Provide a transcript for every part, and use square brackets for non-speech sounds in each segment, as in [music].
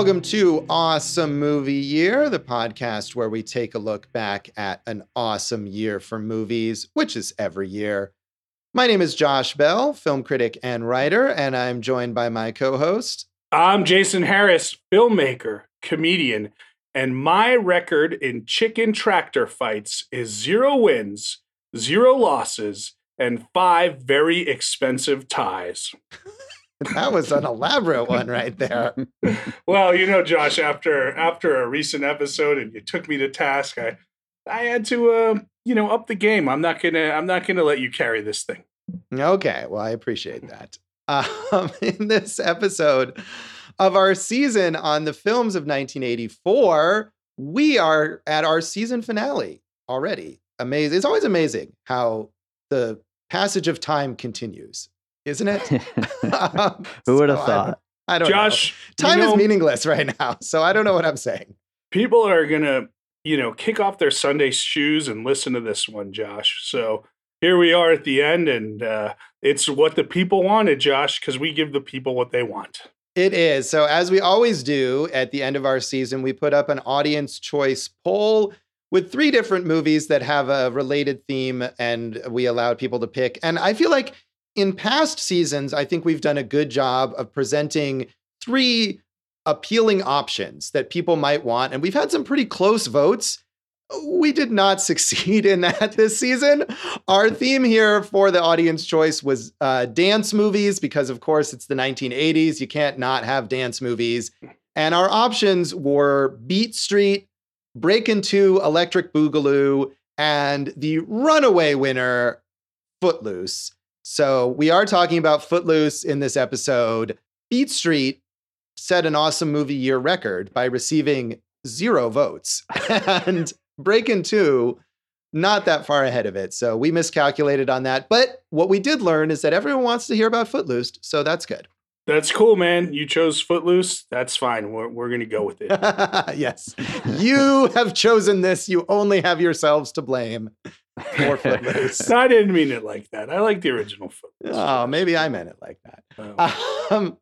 Welcome to Awesome Movie Year, the podcast where we take a look back at an awesome year for movies, which is every year. My name is Josh Bell, film critic and writer, and I'm joined by my co host. I'm Jason Harris, filmmaker, comedian, and my record in chicken tractor fights is zero wins, zero losses, and five very expensive ties. [laughs] that was an elaborate one right there. [laughs] well, you know, Josh, after after a recent episode and you took me to task, I I had to uh, you know, up the game. I'm not gonna I'm not gonna let you carry this thing. Okay, well, I appreciate that. Um, [laughs] in this episode of our season on the films of 1984, we are at our season finale already. Amazing. It's always amazing how the passage of time continues, isn't it? um, [laughs] [laughs] Who would have so thought? I don't, I don't Josh, know. Time you know, is meaningless right now, so I don't know what I'm saying. People are gonna, you know, kick off their Sunday shoes and listen to this one, Josh. So here we are at the end, and uh, it's what the people wanted, Josh, because we give the people what they want. It is. So, as we always do at the end of our season, we put up an audience choice poll with three different movies that have a related theme, and we allowed people to pick. And I feel like in past seasons, I think we've done a good job of presenting three appealing options that people might want. And we've had some pretty close votes we did not [laughs] succeed in that this season. Our theme here for the audience choice was uh, dance movies because, of course, it's the 1980s. You can't not have dance movies. And our options were Beat Street, Breakin' 2 Electric Boogaloo, and the runaway winner, Footloose. So we are talking about Footloose in this episode. Beat Street set an awesome movie year record by receiving zero votes. [laughs] and Breakin' 2, not that far ahead of it. So we miscalculated on that. But what we did learn is that everyone wants to hear about Footloose. So that's good. That's cool, man. You chose Footloose. That's fine. We're, we're going to go with it. [laughs] yes. You have chosen this. You only have yourselves to blame for [laughs] Footloose. I didn't mean it like that. I like the original Footloose. Oh, maybe I meant it like that. Oh. Um,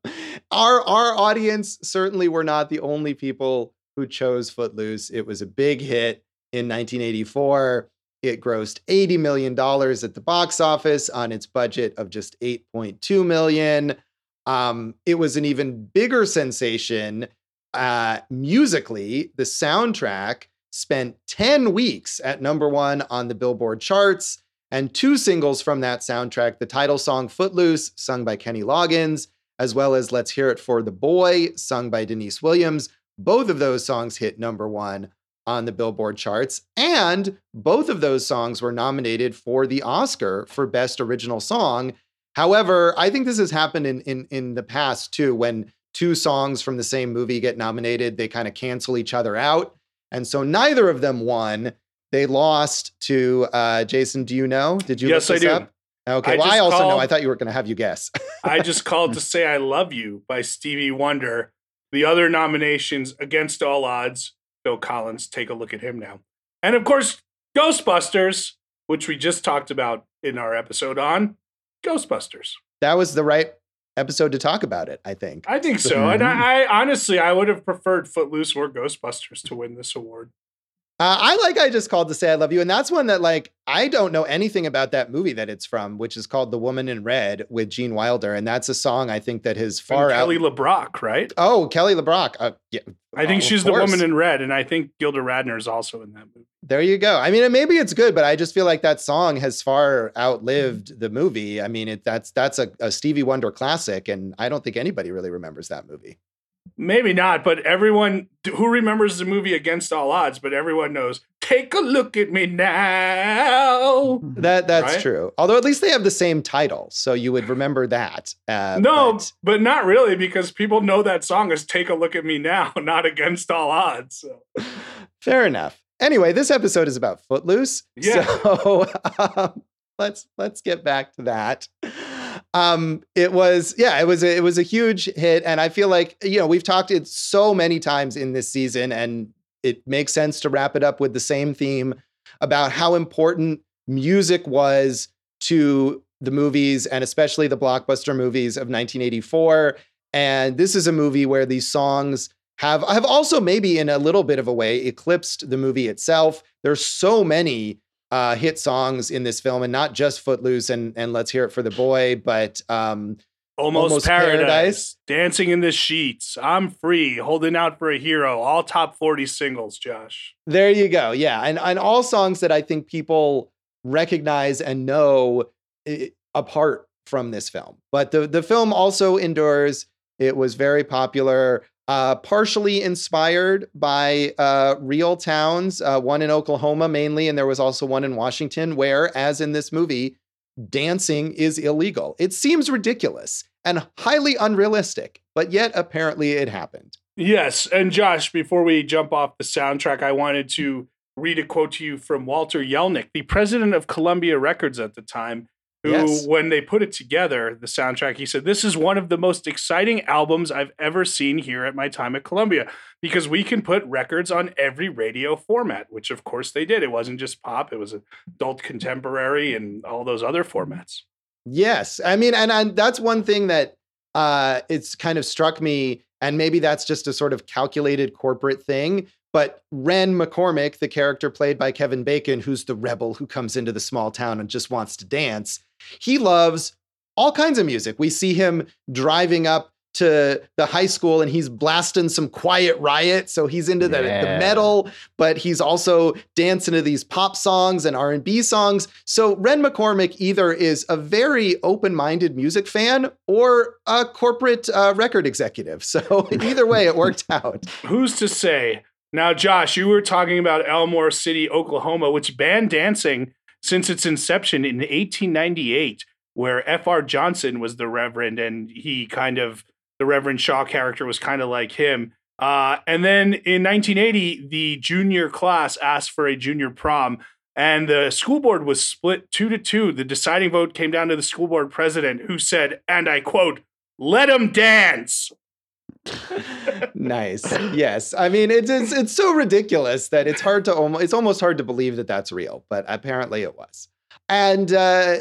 our, our audience certainly were not the only people who chose Footloose. It was a big hit in 1984. It grossed $80 million at the box office on its budget of just 8.2 million. Um, it was an even bigger sensation uh, musically. The soundtrack spent 10 weeks at number one on the Billboard charts, and two singles from that soundtrack the title song Footloose, sung by Kenny Loggins, as well as Let's Hear It for the Boy, sung by Deniece Williams. Both of those songs hit number one on the Billboard charts. And both of those songs were nominated for the Oscar for Best Original Song. However, I think this has happened in, in, in the past too, when two songs from the same movie get nominated, they kind of cancel each other out. And so neither of them won. They lost to uh, Jason. Do you know? Did you? Yes, I do. Up? Okay. I well, I also called, know. I thought you were going to have you guess. I just called to [laughs] say I love you by Stevie Wonder. The other nominations, Against All Odds, Phil Collins. Take a look at him now. And of course, Ghostbusters, which we just talked about in our episode on Ghostbusters. That was the right episode to talk about it, I think. I think so. [laughs] and I, I honestly, I would have preferred Footloose or Ghostbusters to win this award. Uh, I like I just called to say I love you, and that's one that like I don't know anything about that movie that it's from, which is called The Woman in Red with Gene Wilder, and that's a song I think that has far and out. Kelly LeBrock, right? Oh, Kelly LeBrock. Uh, yeah, I think oh, she's the woman in red, and I think Gilda Radner is also in that movie. There you go. I mean, maybe it's good, but I just feel like that song has far outlived the movie. I mean, it that's that's a, a Stevie Wonder classic, and I don't think anybody really remembers that movie. Maybe not, but everyone who remembers the movie Against All Odds, but everyone knows. Take a look at me now. That that's right? true. Although at least they have the same title, so you would remember that. Uh, no, but... but... not really, because people know that song as "Take a Look at Me Now," [laughs] not "Against All Odds." So. Fair enough. Anyway, this episode is about Footloose. Yeah. So [laughs] um, let's let's get back to that um, it was yeah, it was a, it was a huge hit, and I feel like you know we've talked it so many times in this season, and it makes sense to wrap it up with the same theme about how important music was to the movies and especially the blockbuster movies of 1984. And this is a movie where these songs have have also maybe in a little bit of a way eclipsed the movie itself. There's so many uh, hit songs in this film, and not just Footloose and and Let's Hear It for the Boy, but um, Almost, Almost Paradise, Paradise, Dancing in the Sheets, I'm Free, Holding Out for a Hero, all top 40 singles, Josh. There you go. Yeah. And, and all songs that I think people recognize and know eh, apart from this film. But the, the film also endures. It was very popular, uh, partially inspired by uh, real towns, uh, one in Oklahoma mainly, and there was also one in Washington, where, as in this movie, dancing is illegal. It seems ridiculous and highly unrealistic, but yet apparently it happened. Yes. And Josh, before we jump off the soundtrack, I wanted to read a quote to you from Walter Yelnick, the president of Columbia Records at the time, who, yes. when they put it together, the soundtrack, he said, This is one of the most exciting albums I've ever seen here at my time at Columbia because we can put records on every radio format, which of course they did. It wasn't just pop, it was adult contemporary and all those other formats. Yes. I mean, and, and that's one thing that uh, it's kind of struck me. And maybe that's just a sort of calculated corporate thing. But Ren McCormick, the character played by Kevin Bacon, who's the rebel who comes into the small town and just wants to dance, he loves all kinds of music. We see him driving up to the high school and he's blasting some quiet riot. So he's into the, yeah. the, metal but he's also dancing to these pop songs and r&b songs. So ren mccormick either is a very open-minded music fan or a corporate uh, record executive. So [laughs] either way it worked [laughs] out. Who's to say? Now josh you were talking about elmore city oklahoma which banned dancing since its inception in 1898, where F.R. Johnson was the Reverend, and he kind of, the Reverend Shaw character was kind of like him. Uh, and then in 1980, the junior class asked for a junior prom, and the school board was split two to two. The deciding vote came down to the school board president, who said, and I quote, let them dance nice. Yes. I mean, it's, it's it's so ridiculous that it's hard to almost it's almost hard to believe that that's real, but apparently it was. And uh,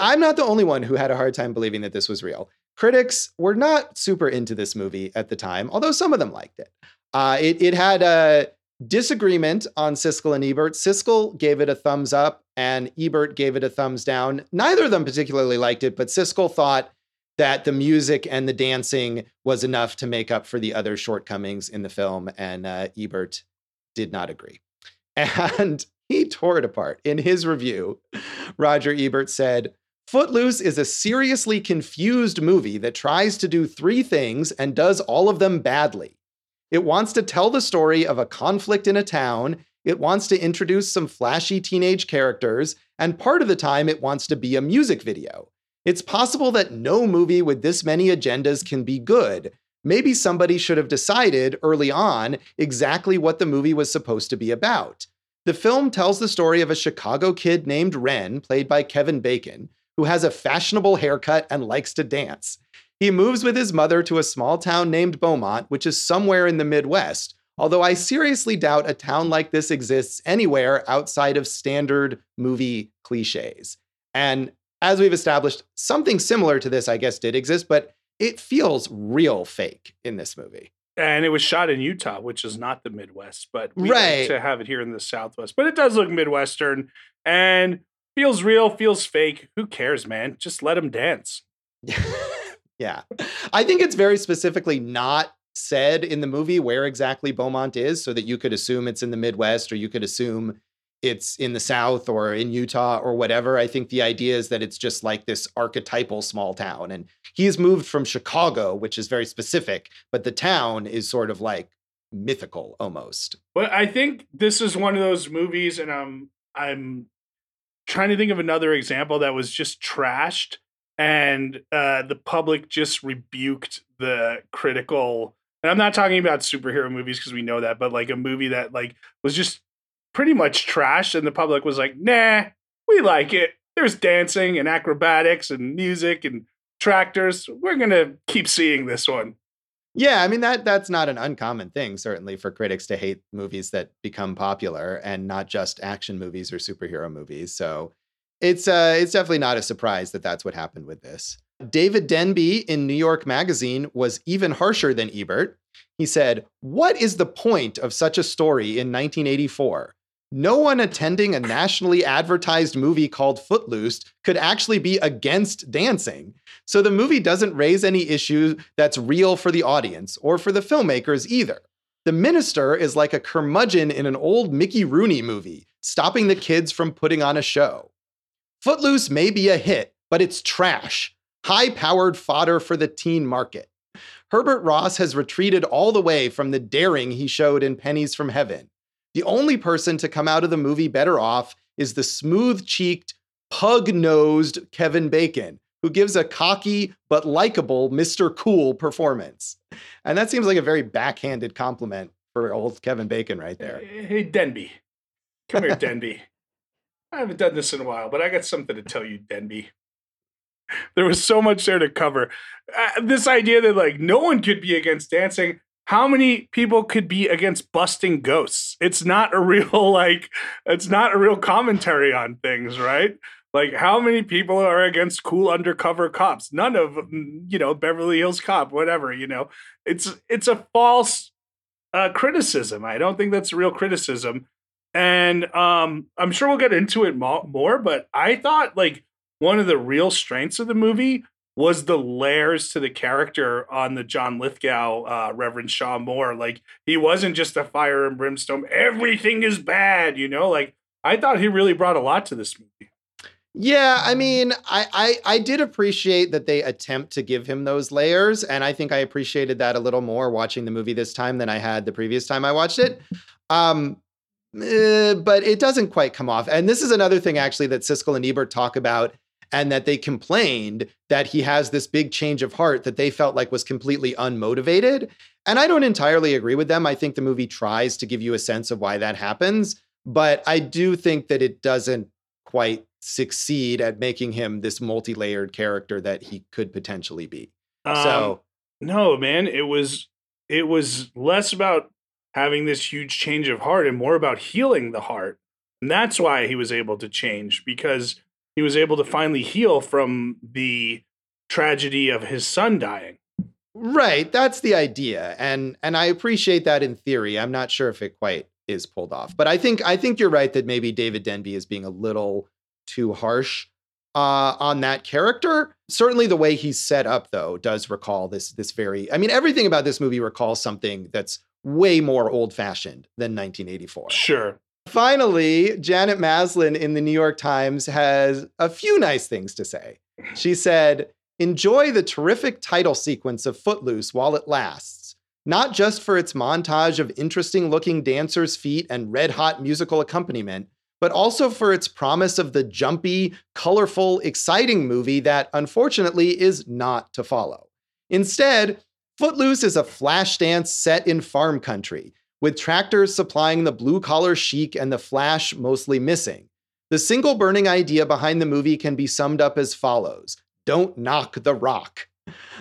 I'm not the only one who had a hard time believing that this was real. Critics were not super into this movie at the time, although some of them liked it. Uh, it, it had a disagreement on Siskel and Ebert. Siskel gave it a thumbs up, and Ebert gave it a thumbs down. Neither of them particularly liked it, but Siskel thought that the music and the dancing was enough to make up for the other shortcomings in the film, and uh, Ebert did not agree. [laughs] And he tore it apart. In his review, Roger Ebert said, Footloose is a seriously confused movie that tries to do three things and does all of them badly. It wants to tell the story of a conflict in a town, it wants to introduce some flashy teenage characters, and part of the time it wants to be a music video. It's possible that no movie with this many agendas can be good. Maybe somebody should have decided early on exactly what the movie was supposed to be about. The film tells the story of a Chicago kid named Ren, played by Kevin Bacon, who has a fashionable haircut and likes to dance. He moves with his mother to a small town named Beaumont, which is somewhere in the Midwest, although I seriously doubt a town like this exists anywhere outside of standard movie cliches. And as we've established, something similar to this, I guess, did exist, but it feels real fake in this movie. And it was shot in Utah, which is not the Midwest, but we right. like to have it here in the Southwest. But it does look Midwestern and feels real, feels fake. Who cares, man? Just let them dance. [laughs] yeah. I think it's very specifically not said in the movie where exactly Beaumont is so that you could assume it's in the Midwest or you could assume it's in the South or in Utah or whatever. I think the idea is that it's just like this archetypal small town. And he's moved from Chicago, which is very specific, but the town is sort of like mythical almost. But I think this is one of those movies, and I'm I'm trying to think of another example that was just trashed and uh, the public just rebuked the critical and I'm not talking about superhero movies because we know that, but like a movie that like was just pretty much trashed, and the public was like, "Nah, we like it. There's dancing and acrobatics and music and tractors. We're gonna keep seeing this one." Yeah, I mean that that's not an uncommon thing, certainly for critics to hate movies that become popular, and not just action movies or superhero movies. So it's uh, it's definitely not a surprise that that's what happened with this. David Denby in New York Magazine was even harsher than Ebert. He said, What is the point of such a story in 1984? No one attending a nationally advertised movie called Footloose could actually be against dancing. So the movie doesn't raise any issue that's real for the audience or for the filmmakers either. The minister is like a curmudgeon in an old Mickey Rooney movie, stopping the kids from putting on a show. Footloose may be a hit, but it's trash, high powered fodder for the teen market. Herbert Ross has retreated all the way from the daring he showed in Pennies from Heaven. The only person to come out of the movie better off is the smooth cheeked, pug nosed Kevin Bacon, who gives a cocky but likable Mr. Cool performance. And that seems like a very backhanded compliment for old Kevin Bacon right there. Hey, Denby. Come here, Denby. I haven't done this in a while, but I got something to tell you, Denby. There was so much there to cover. Uh, this idea that like no one could be against dancing. How many people could be against busting ghosts? It's not a real [laughs] like it's not a real commentary on things, right? Like how many people are against cool undercover cops? None of you know Beverly Hills Cop, whatever. You know, it's it's a false uh, criticism. I don't think that's a real criticism, and um, I'm sure we'll get into it mo- more. But I thought like one of the real strengths of the movie was the layers to the character on the John Lithgow uh, Reverend Shaw Moore. Like he wasn't just a fire and brimstone. Everything is bad, you know. Like I thought he really brought a lot to this movie. Yeah, I mean, I, I I did appreciate that they attempt to give him those layers, and I think I appreciated that a little more watching the movie this time than I had the previous time I watched it. Um, eh, but it doesn't quite come off. And this is another thing actually that Siskel and Ebert talk about, and that they complained that he has this big change of heart that they felt like was completely unmotivated. And I don't entirely agree with them. I think the movie tries to give you a sense of why that happens, but I do think that it doesn't quite succeed at making him this multi-layered character that he could potentially be. Um, so no, man, it was it was less about having this huge change of heart and more about healing the heart. And that's why he was able to change because he was able to finally heal from the tragedy of his son dying. Right, that's the idea. And and I appreciate that in theory. I'm not sure if it quite is pulled off. But I think I think you're right that maybe David Denby is being a little too harsh uh, on that character. Certainly, the way he's set up, though, does recall this this very. I mean, everything about this movie recalls something that's way more old fashioned than 1984. Sure. Finally, Janet Maslin in the New York Times has a few nice things to say. [laughs] She said, Enjoy the terrific title sequence of Footloose while it lasts, not just for its montage of interesting looking dancers' feet and red hot musical accompaniment, but also for its promise of the jumpy, colorful, exciting movie that unfortunately is not to follow. Instead, Footloose is a flash dance set in farm country, with tractors supplying the blue collar chic and the flash mostly missing. The single burning idea behind the movie can be summed up as follows Don't knock the rock.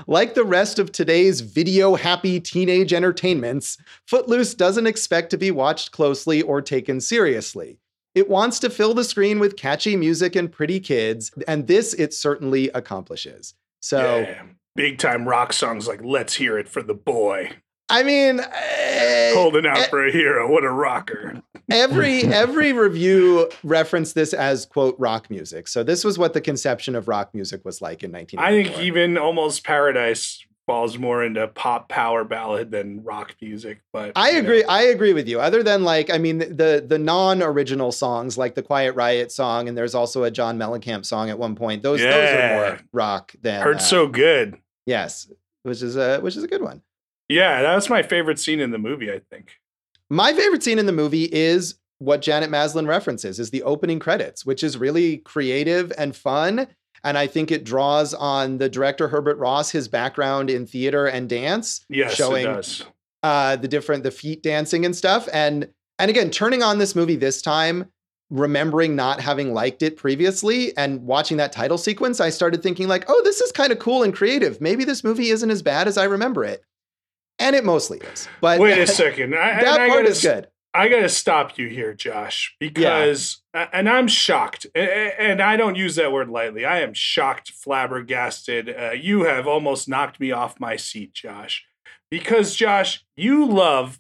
Like the rest of today's video happy teenage entertainments, Footloose doesn't expect to be watched closely or taken seriously. It wants to fill the screen with catchy music and pretty kids, and this it certainly accomplishes. So, yeah, big time rock songs like Let's Hear It for the Boy. I mean, uh, holding out uh, for a hero. What a rocker. every every review referenced this as quote rock music. So this was what the conception of rock music was like in 1984. I think even almost Paradise falls more into pop power ballad than rock music. But I agree. Know. I agree with you. Other than like, I mean, the the non original songs like the Quiet Riot song, and there's also a John Mellencamp song at one point. Those yeah. those are more rock than heard uh, so good. Yes, which is a which is a good one. Yeah, that was my favorite scene in the movie. I think my favorite scene in the movie is what Janet Maslin references is the opening credits, which is really creative and fun and I think it draws on the director Herbert Ross, his background in theater and dance, yes, showing uh, the different the feet dancing and stuff. And and again, turning on this movie this time, remembering not having liked it previously and watching that title sequence, I started thinking like, oh, this is kind of cool and creative. Maybe this movie isn't as bad as I remember it. And it mostly is. But wait a [laughs] second. I, that part is good. I got to stop you here, Josh, because, yeah. and I'm shocked, and I don't use that word lightly. I am shocked, flabbergasted. Uh, you have almost knocked me off my seat, Josh. because Josh, you love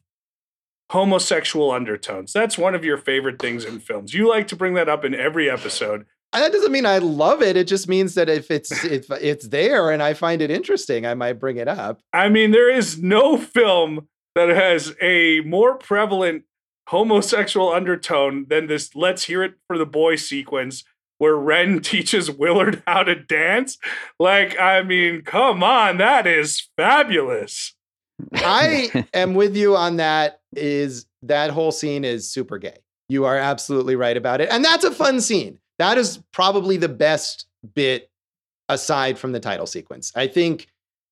homosexual undertones. That's one of your favorite things in films. You like to bring that up in every episode. That doesn't mean I love it. It just means that if it's if it's there and I find it interesting, I might bring it up. I mean, there is no film that has a more prevalent homosexual undertone than this let's hear it for the boy sequence where Ren [laughs] teaches Willard how to dance. Like, I mean, come on, that is fabulous. I [laughs] am with you on that. Is that whole scene is super gay. You are absolutely right about it. And that's a fun scene. That is probably the best bit aside from the title sequence. I think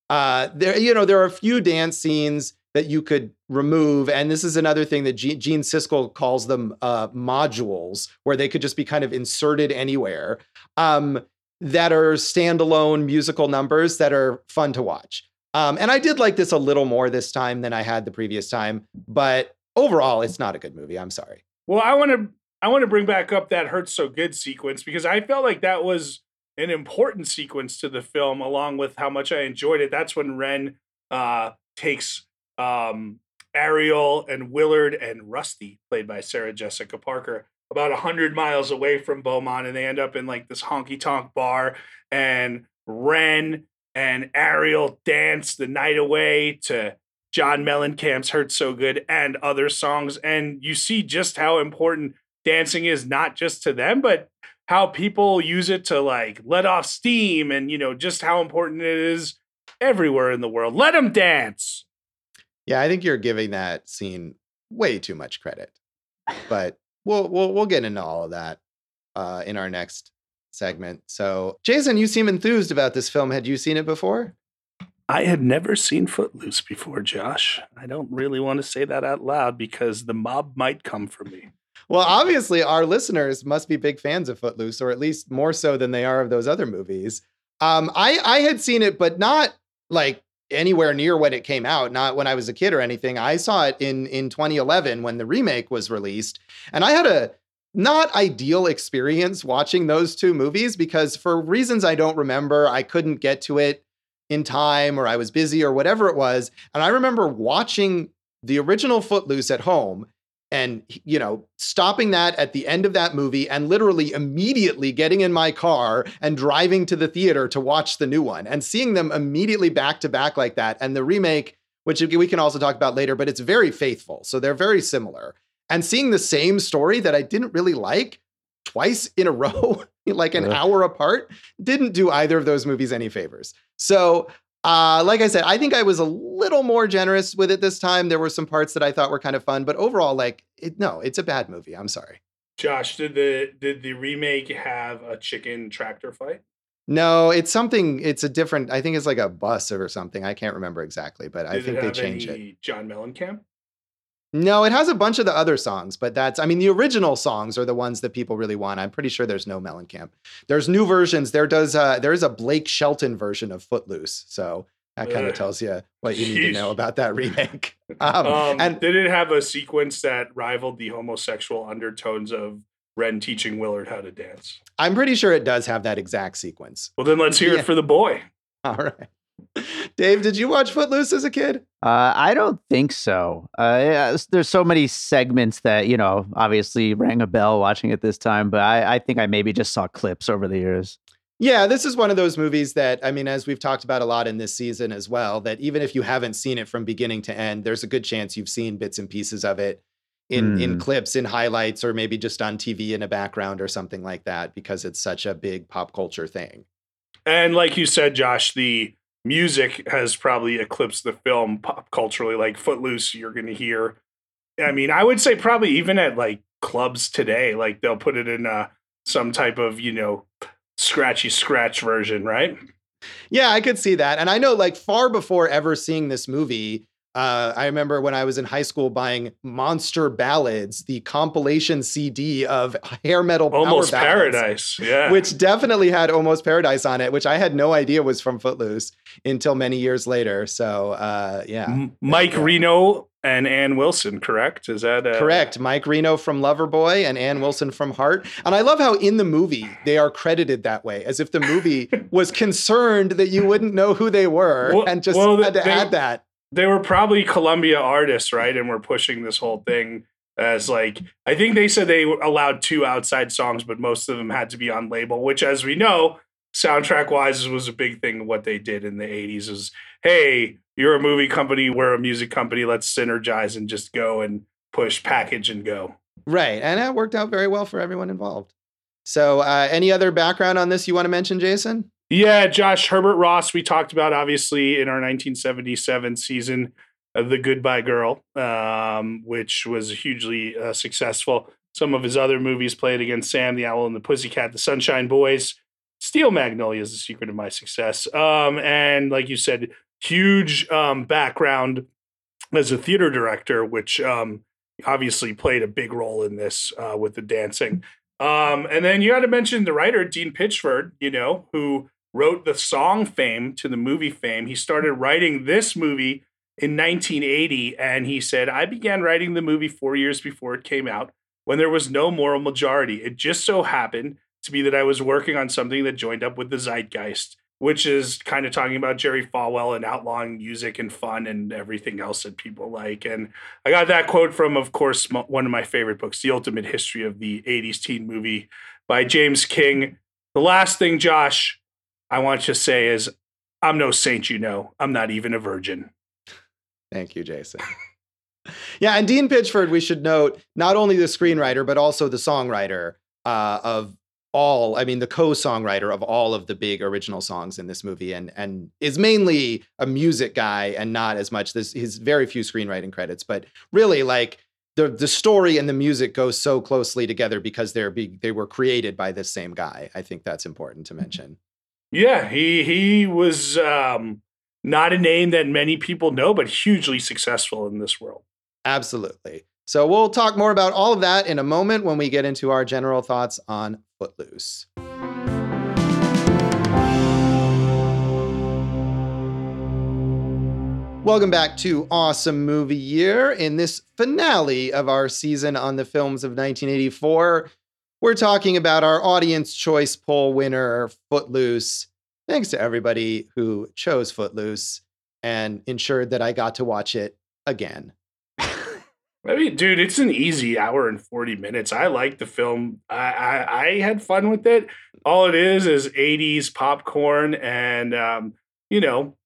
uh, there, you know, there are a few dance scenes that you could remove, and this is another thing that Gene, Siskel calls them uh, modules, where they could just be kind of inserted anywhere. Um, that are standalone musical numbers that are fun to watch. Um, and I did like this a little more this time than I had the previous time, but overall, it's not a good movie. I'm sorry. Well, I want to I want to bring back up that hurts so good sequence because I felt like that was an important sequence to the film, along with how much I enjoyed it. That's when Ren uh, takes um, Ariel and Willard and Rusty, played by Sarah Jessica Parker, about a hundred miles away from Beaumont, and they end up in like this honky tonk bar, and Ren and Ariel dance the night away to John Mellencamp's Hurt So Good and other songs. And you see just how important dancing is not just to them, but how people use it to like let off steam and, you know, just how important it is everywhere in the world. Let them dance. Yeah, I think you're giving that scene way too much credit. But we'll we'll we'll get into all of that uh, in our next segment. So, Jason, you seem enthused about this film. Had you seen it before? I had never seen Footloose before, Josh. I don't really want to say that out loud because the mob might come for me. Well, obviously, our listeners must be big fans of Footloose, or at least more so than they are of those other movies. Um, I I had seen it, but not like anywhere near when it came out. Not when I was a kid or anything. I saw it in in 2011 when the remake was released, and I had a not ideal experience watching those two movies because for reasons I don't remember, I couldn't get to it in time or I was busy or whatever it was. And I remember watching the original Footloose at home and you know stopping that at the end of that movie and literally immediately getting in my car and driving to the theater to watch the new one and seeing them immediately back to back like that and the remake which we can also talk about later but it's very faithful. So they're very similar. And seeing the same story that I didn't really like twice in a [laughs] row, like an hour apart, didn't do either of those movies any favors. So, uh, like I said, I think I was a little more generous with it this time. There were some parts that I thought were kind of fun, but overall, like, it, no, it's a bad movie. I'm sorry. Josh, did the did the remake have a chicken tractor fight? No, it's something. It's a different. I think it's like a bus or something. I can't remember exactly, but did I think they changed it. John Mellencamp. No, it has a bunch of the other songs, but that's I mean the original songs are the ones that people really want. I'm pretty sure there's no Mellencamp. There's new versions. There does uh there is a Blake Shelton version of Footloose. So that kind of tells you what you need to know about that remake. [laughs] Um, um, and did it have a sequence that rivaled the homosexual undertones of Ren teaching Willard how to dance? I'm pretty sure it does have that exact sequence. Well, then let's hear yeah. it for the boy. [laughs] All right. Dave, did you watch Footloose as a kid? Uh, I don't think so. Uh, yeah, there's so many segments that you know obviously rang a bell watching it this time, but I, I think I maybe just saw clips over the years. Yeah, this is one of those movies that, I mean, as we've talked about a lot in this season as well, that even if you haven't seen it from beginning to end, there's a good chance you've seen bits and pieces of it in, mm. in hmm. clips, in highlights, or maybe just on TV in a background or something like that, because it's such a big pop culture thing. And like you said, Josh, the music has probably eclipsed the film pop culturally. Like Footloose, you're going to hear. I mean, I would say probably even at like clubs today, like they'll put it in uh, some type of you know scratchy scratch version, right? Yeah, I could see that. And I know, like, far before ever seeing this movie, uh, I remember when I was in high school buying Monster Ballads, the compilation CD of hair metal Almost ballads, Paradise, yeah, which definitely had Almost Paradise on it, which I had no idea was from Footloose until many years later. So, uh, yeah, Mike yeah. Reno and Ann Wilson, correct? Is that uh... correct? Mike Reno from Loverboy and Ann Wilson from Heart. And I love how in the movie they are credited that way, as if the movie [laughs] was concerned that you wouldn't know who they were well, and just well, had to they, add that they were probably Columbia artists, right? And we're pushing this whole thing as like I think they said they allowed two outside songs, but most of them had to be on label. Which, as we know, soundtrack wise, was a big thing. What they did in the '80s is, hey, you're a movie company, we're a music company. Let's synergize and just go and push, package, and go. Right, and that worked out very well for everyone involved. So, uh, any other background on this you want to mention, Jason? Yeah, Josh Herbert Ross, we talked about obviously in our 1977 season of The Goodbye Girl, um, which was hugely uh, successful. Some of his other movies Play It Again, Sam the Owl and the Pussycat, The Sunshine Boys, Steel Magnolias the secret of my success. Um, and like you said, huge um, background as a theater director, which um, obviously played a big role in this uh, with the dancing. Um, and then you got to mention the writer Dean Pitchford, you know, who wrote the song fame to the movie fame. He started writing this movie in 1980, and he said, I began writing the movie four years before it came out when there was no moral majority. It just so happened to be that I was working on something that joined up with the zeitgeist, which is kind of talking about Jerry Falwell and outlawing music and fun and everything else that people like. And I got that quote from, of course, one of my favorite books, The Ultimate History of the 80s Teen Movie by James King. The last thing, Josh, I want to say is I'm no saint, you know. I'm not even a virgin. Thank you, Jason. [laughs] yeah, and Dean Pitchford, we should note, not only the screenwriter, but also the songwriter uh, of all, I mean, the co-songwriter of all of the big original songs in this movie, and and is mainly a music guy and not as much this his very few screenwriting credits, but really like the the story and the music go so closely together because they're be, they were created by this same guy. I think that's important to mention. Yeah, he he was um, not a name that many people know, but hugely successful in this world. Absolutely. So we'll talk more about all of that in a moment when we get into our general thoughts on Footloose. Welcome back to Awesome Movie Year. In this finale of our season on the films of 1984, we're talking about our audience choice poll winner, Footloose. Thanks to everybody who chose Footloose and ensured that I got to watch it again. [laughs] I mean, dude, it's an easy hour and 40 minutes. I like the film. I, I, I had fun with it. All it is is 80s popcorn and um, you know,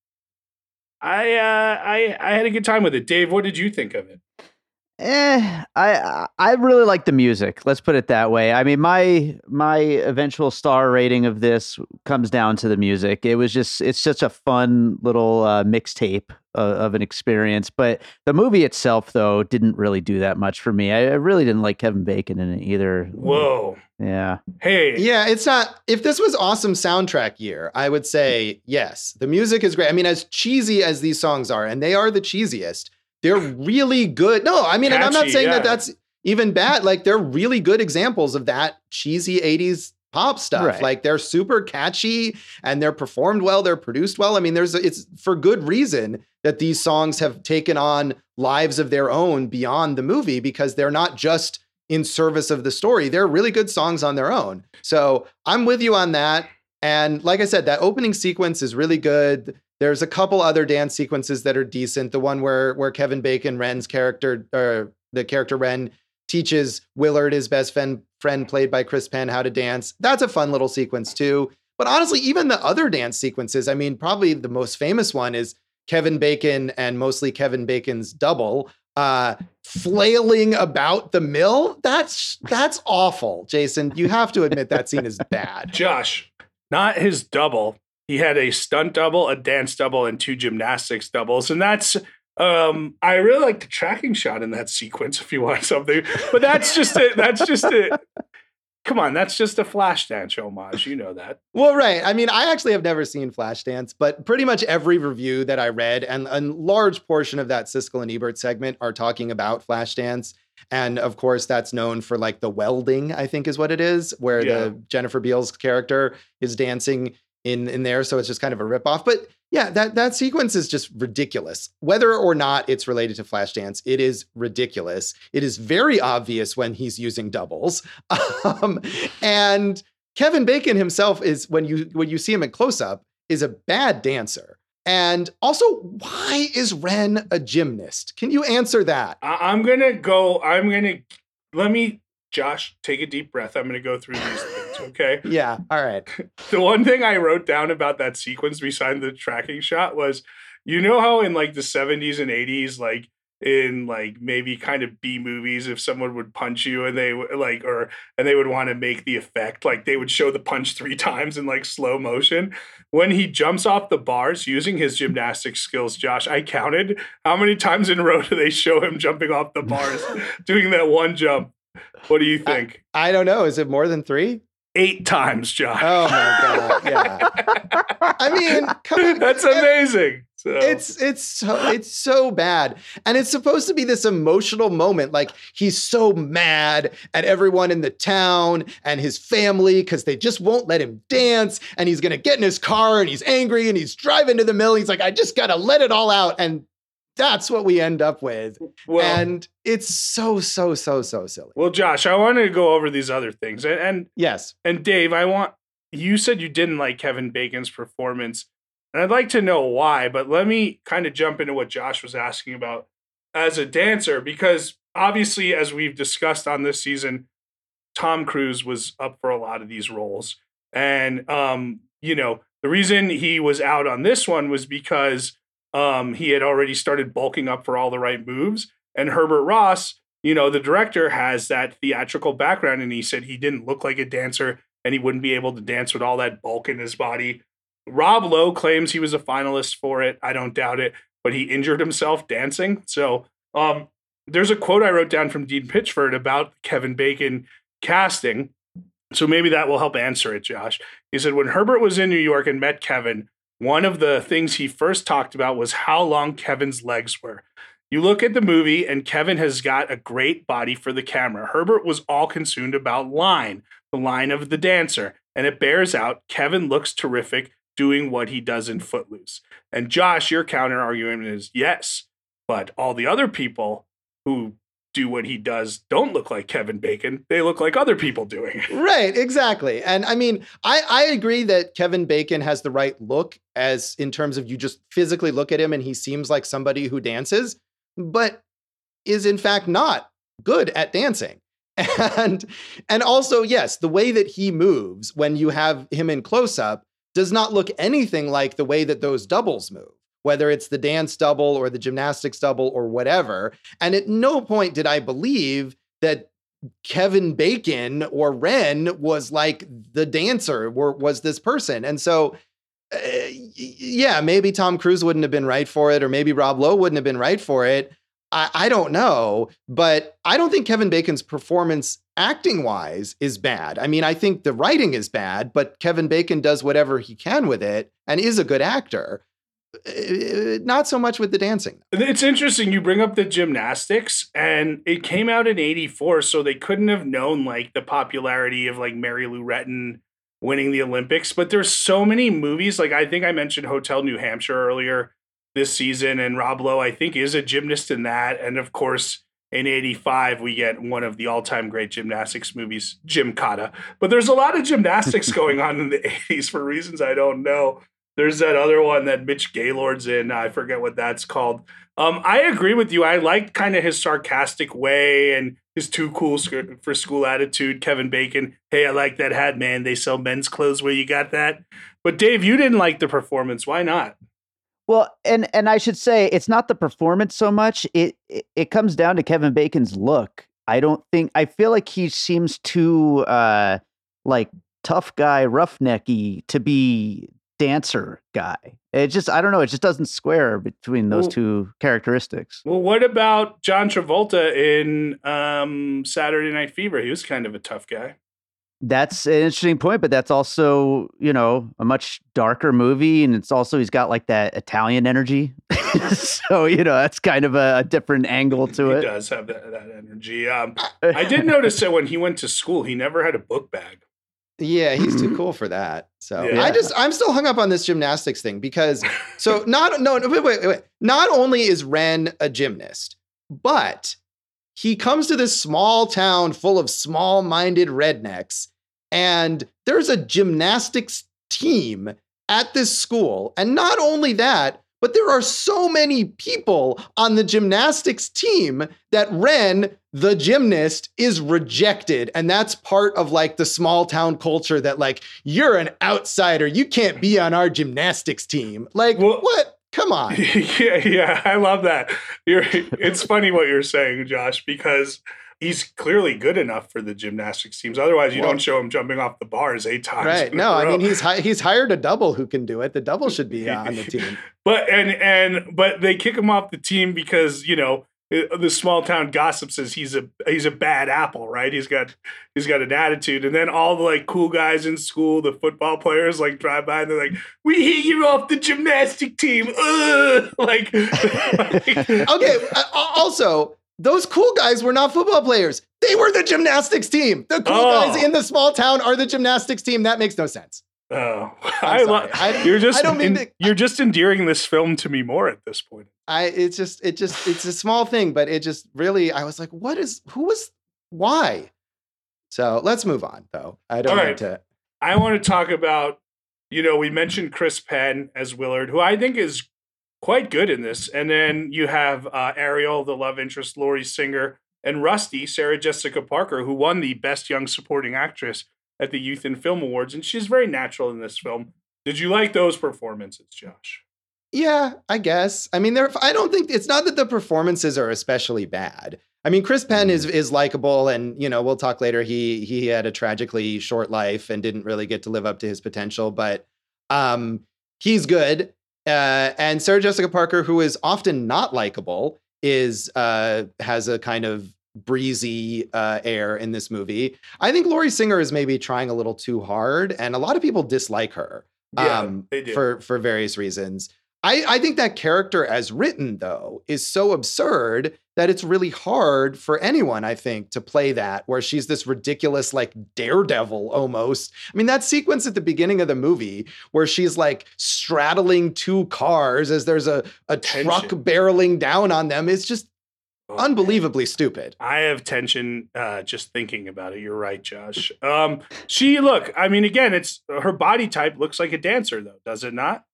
I uh I I had a good time with it. Dave, what did you think of it? Eh, I I really like the music. Let's put it that way. I mean, my my eventual star rating of this comes down to the music. It was just it's such a fun little uh, mixtape uh, of an experience. But the movie itself, though, didn't really do that much for me. I, I really didn't like Kevin Bacon in it either. Whoa. Yeah. Hey. Yeah, it's not. If this was awesome soundtrack year, I would say yes. The music is great. I mean, as cheesy as these songs are, and they are the cheesiest they're really good. No, I mean, Catchy, and I'm not saying yeah. that that's even bad. Like they're really good examples of that cheesy 80s pop stuff. Right. Like they're super catchy and they're performed well, they're produced well. I mean, there's it's for good reason that these songs have taken on lives of their own beyond the movie because they're not just in service of the story. They're really good songs on their own. So, I'm with you on that. And like I said, that opening sequence is really good. There's a couple other dance sequences that are decent. The one where where Kevin Bacon, Ren's character, or the character Ren, teaches Willard, his best friend, friend played by Chris Penn, how to dance. That's a fun little sequence too. But honestly, even the other dance sequences, I mean, probably the most famous one is Kevin Bacon and mostly Kevin Bacon's double uh flailing about the mill. That's that's awful, Jason. You have to admit that scene is bad. [laughs] Josh, not his double, he had a stunt double, a dance double, and two gymnastics doubles. And that's um I really like the tracking shot in that sequence if you want something. But that's just it. that's just it. Come on, that's just a Flashdance homage. You know that. Well, right. I mean, I actually have never seen Flashdance, but pretty much every review that I read, and a large portion of that Siskel and Ebert segment are talking about Flashdance. And of course, that's known for like the welding, I think is what it is, where yeah. the Jennifer Beals character is dancing in in there so it's just kind of a ripoff but yeah that that sequence is just ridiculous whether or not it's related to flashdance it is ridiculous it is very obvious when he's using doubles [laughs] um, and kevin bacon himself is when you when you see him in close up is a bad dancer And also, why is Ren a gymnast? Can you answer that? I'm gonna go. I'm gonna let me, Josh, take a deep breath. I'm gonna go through these [laughs] [laughs] Okay. Yeah. All right. [laughs] the one thing I wrote down about that sequence beside the tracking shot was, you know how in like the 70s and 80s, like in like maybe kind of B movies, if someone would punch you and they like or and they would want to make the effect, like they would show the punch three [laughs] times in like slow motion. When he jumps off the bars using his gymnastic skills, Josh, I counted how many times in a row do they show him jumping off the bars, doing that one jump. What do you think? I don't know. Is it more than three? Eight times, Josh. Oh my god! Yeah. I mean, come. That's amazing. So. It's it's so it's so bad. And it's supposed to be this emotional moment. Like he's so mad at everyone in the town and his family because they just won't let him dance. And he's gonna get in his car and he's angry and he's driving to the mill. He's like, I just gotta let it all out. And that's what we end up with. well, and it's so, so, so, so silly. well, Josh, I wanted to go over these other things, and, and Yes. and Dave, I want you said you didn't like Kevin Bacon's performance, and I'd like to know why. But let me kind of jump into what Josh was asking about as a dancer, because obviously, as we've discussed on this season, Tom Cruise was up for a lot of these roles, and um, you know the reason he was out on this one was because um, he had already started bulking up for all the right moves, and Herbert Ross. You know, the director has that theatrical background, and he said he didn't look like a dancer and he wouldn't be able to dance with all that bulk in his body. Rob Lowe claims he was a finalist for it. I don't doubt it, but he injured himself dancing. So um, there's a quote I wrote down from Dean Pitchford about Kevin Bacon casting. So maybe that will help answer it, Josh. He said, when Herbert was in New York and met Kevin, one of the things he first talked about was how long Kevin's legs were. You look at the movie, and Kevin has got a great body for the camera. Herbert was all consumed about line, the line of the dancer, and it bears out Kevin looks terrific doing what he does in Footloose. And Josh, your counter argument is yes, but all the other people who do what he does don't look like Kevin Bacon. They look like other people doing it. Right, exactly. And I mean, I, I agree that Kevin Bacon has the right look as in terms of you just physically look at him and he seems like somebody who dances, but is in fact not good at dancing. [laughs] And and also, yes, the way that he moves when you have him in close up does not look anything like the way that those doubles move, whether it's the dance double or the gymnastics double or whatever. And at no point did I believe that Kevin Bacon or Ren was like the dancer or was this person. And so, uh, yeah, maybe Tom Cruise wouldn't have been right for it, or maybe Rob Lowe wouldn't have been right for it. I, I don't know, but I don't think Kevin Bacon's performance acting wise is bad. I mean, I think the writing is bad, but Kevin Bacon does whatever he can with it and is a good actor. Uh, Not so much with the dancing. It's interesting you bring up the gymnastics and it came out in 84 so they couldn't have known like the popularity of like Mary Lou Retton winning the Olympics but there's so many movies like I think I mentioned Hotel New Hampshire earlier this season and Rob Lowe I think is a gymnast in that and of course in 85 we get one of the all-time great gymnastics movies Cotta but there's a lot of gymnastics [laughs] going on in the 80s for reasons I don't know there's that other one that Mitch Gaylord's in. I forget what that's called. Um, I agree with you. I liked kind of his sarcastic way and his too cool for school attitude. Kevin Bacon. Hey, I like that hat, man. They sell men's clothes where you got that. But Dave, you didn't like the performance. Why not? Well, and and I should say it's not the performance so much. It, it it comes down to Kevin Bacon's look. I don't think I feel like he seems too uh like tough guy, roughnecky to be dancer guy. It just I don't know, it just doesn't square between those Well- two characteristics. Well, what about John Travolta in um, Saturday Night Fever? He was kind of a tough guy. That's an interesting point, but that's also, you know, a much darker movie and it's also he's got like that Italian energy. [laughs] so, you know, that's kind of a, a different angle to he it. does have that, that energy. Um, I did notice that when he went to school, he never had a book bag. Yeah, he's too cool [clears throat] for that. So Yeah. I just I'm still hung up on this gymnastics thing because so [laughs] not no no wait, wait wait wait. Not only is Ren a gymnast, but he comes to this small town full of small-minded rednecks, and there's a gymnastics team at this school. And not only that, but there are so many people on the gymnastics team that Ren, the gymnast, is rejected. And that's part of like the small town culture that, like, you're an outsider. You can't be on our gymnastics team. Like, well, what? Come on. [laughs] yeah, yeah, I love that. You're, it's funny what you're saying, Josh, because he's clearly good enough for the gymnastics teams. Otherwise, you well, don't show him jumping off the bars eight times. Right. No, I mean he's hi- he's hired a double who can do it. The double should be uh, on the [laughs] team. but and and but they kick him off the team because you know the small town gossip says he's a he's a bad apple, right? He's got he's got an attitude, and then all the like cool guys in school, the football players, like drive by and they're like, "We hit you off the gymnastic team." Ugh! [laughs] Like, [laughs] like okay. Uh, also, those cool guys were not football players. They were the gymnastics team. The cool oh. guys in the small town are the gymnastics team. That makes no sense. Oh, [laughs] I, lo- I, [laughs] you're just I don't mean to, you're just endearing this film to me more at this point. I it's just it just it's a small thing, but it just really I was like, what is who was why? So let's move on though. I don't right. to. I want to talk about you know we mentioned Chris Penn as Willard, who I think is quite good in this. And then you have uh, Ariel, the love interest, Lori Singer, and Rusty, Sarah Jessica Parker, who won the Best Young Supporting Actress at the Youth in Film Awards. And she's very natural in this film. Did you like those performances, Josh? Yeah, I guess. I mean, there. I don't think it's not that the performances are especially bad. I mean, Chris Penn is mm-hmm. is likable, and you know we'll talk later. He he had a tragically short life and didn't really get to live up to his potential, but um, he's good. Uh, and Sarah Jessica Parker, who is often not likable, is uh, has a kind of breezy uh, air in this movie. I think Lori Singer is maybe trying a little too hard, and a lot of people dislike her um, for for various reasons. I, I think that character as written, though, is so absurd that it's really hard for anyone, I think, to play that, where she's this ridiculous, like daredevil almost. I mean, that sequence at the beginning of the movie where she's like straddling two cars as there's a, a truck barreling down on them is just oh, unbelievably stupid. I have tension uh, just thinking about it. You're right, Josh. Um, she look. I mean, again, it's her body type looks like a dancer, though, does it not?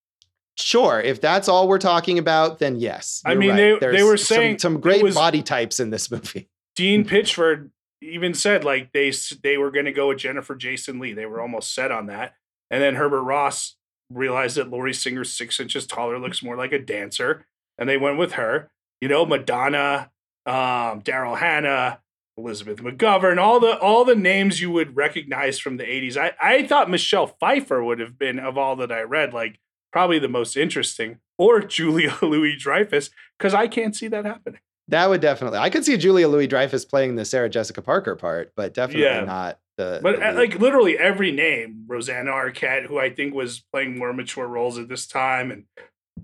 Sure, if that's all we're talking about, then yes. I mean, right. they, they were saying some, some great was, body types in this [laughs] movie. Dean Pitchford even said like they they were going to go with Jennifer Jason Lee. They were almost set on that, and then Herbert Ross realized that Lori Singer's six inches taller, looks more like a dancer, and they went with her. You know, Madonna, um, Daryl Hannah, Elizabeth McGovern, all the all the names you would recognize from the '80s. I I thought Michelle Pfeiffer would have been of all that I read like probably the most interesting, or [laughs] Julia Louis Dreyfus, because I can't see that happening. That would definitely. I could see Julia Louis Dreyfus playing the Sarah Jessica Parker part, but definitely yeah. not the. But the uh, like literally every name, Rosanna Arquette, who I think was playing more mature roles at this time, and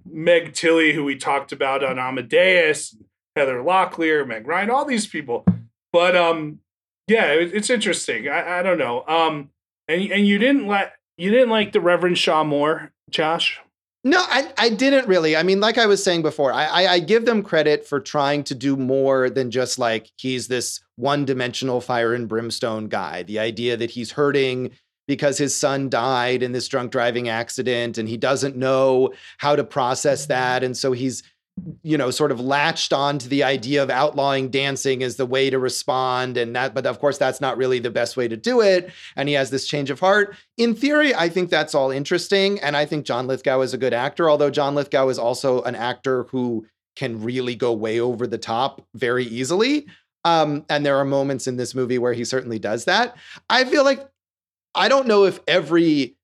Meg Tilly, who we talked about on Amadeus, Heather Locklear, Meg Ryan, all these people. But um, yeah, it, it's interesting. I, I don't know. Um, and and you didn't let you didn't like the Reverend Shaw Moore Josh? No, I, I didn't really. I mean, like I was saying before, I, I, I give them credit for trying to do more than just like he's this one dimensional fire and brimstone guy. The idea that he's hurting because his son died in this drunk driving accident and he doesn't know how to process mm-hmm. that. And so he's you know sort of latched on to the idea of outlawing dancing as the way to respond and that but of course that's not really the best way to do it. And he has this change of heart. In theory i think that's all interesting. And i think john lithgow is a good actor although john lithgow is also an actor who can really go way over the top very easily. Um, and there are moments in this movie where he certainly does that. I feel like i don't know if every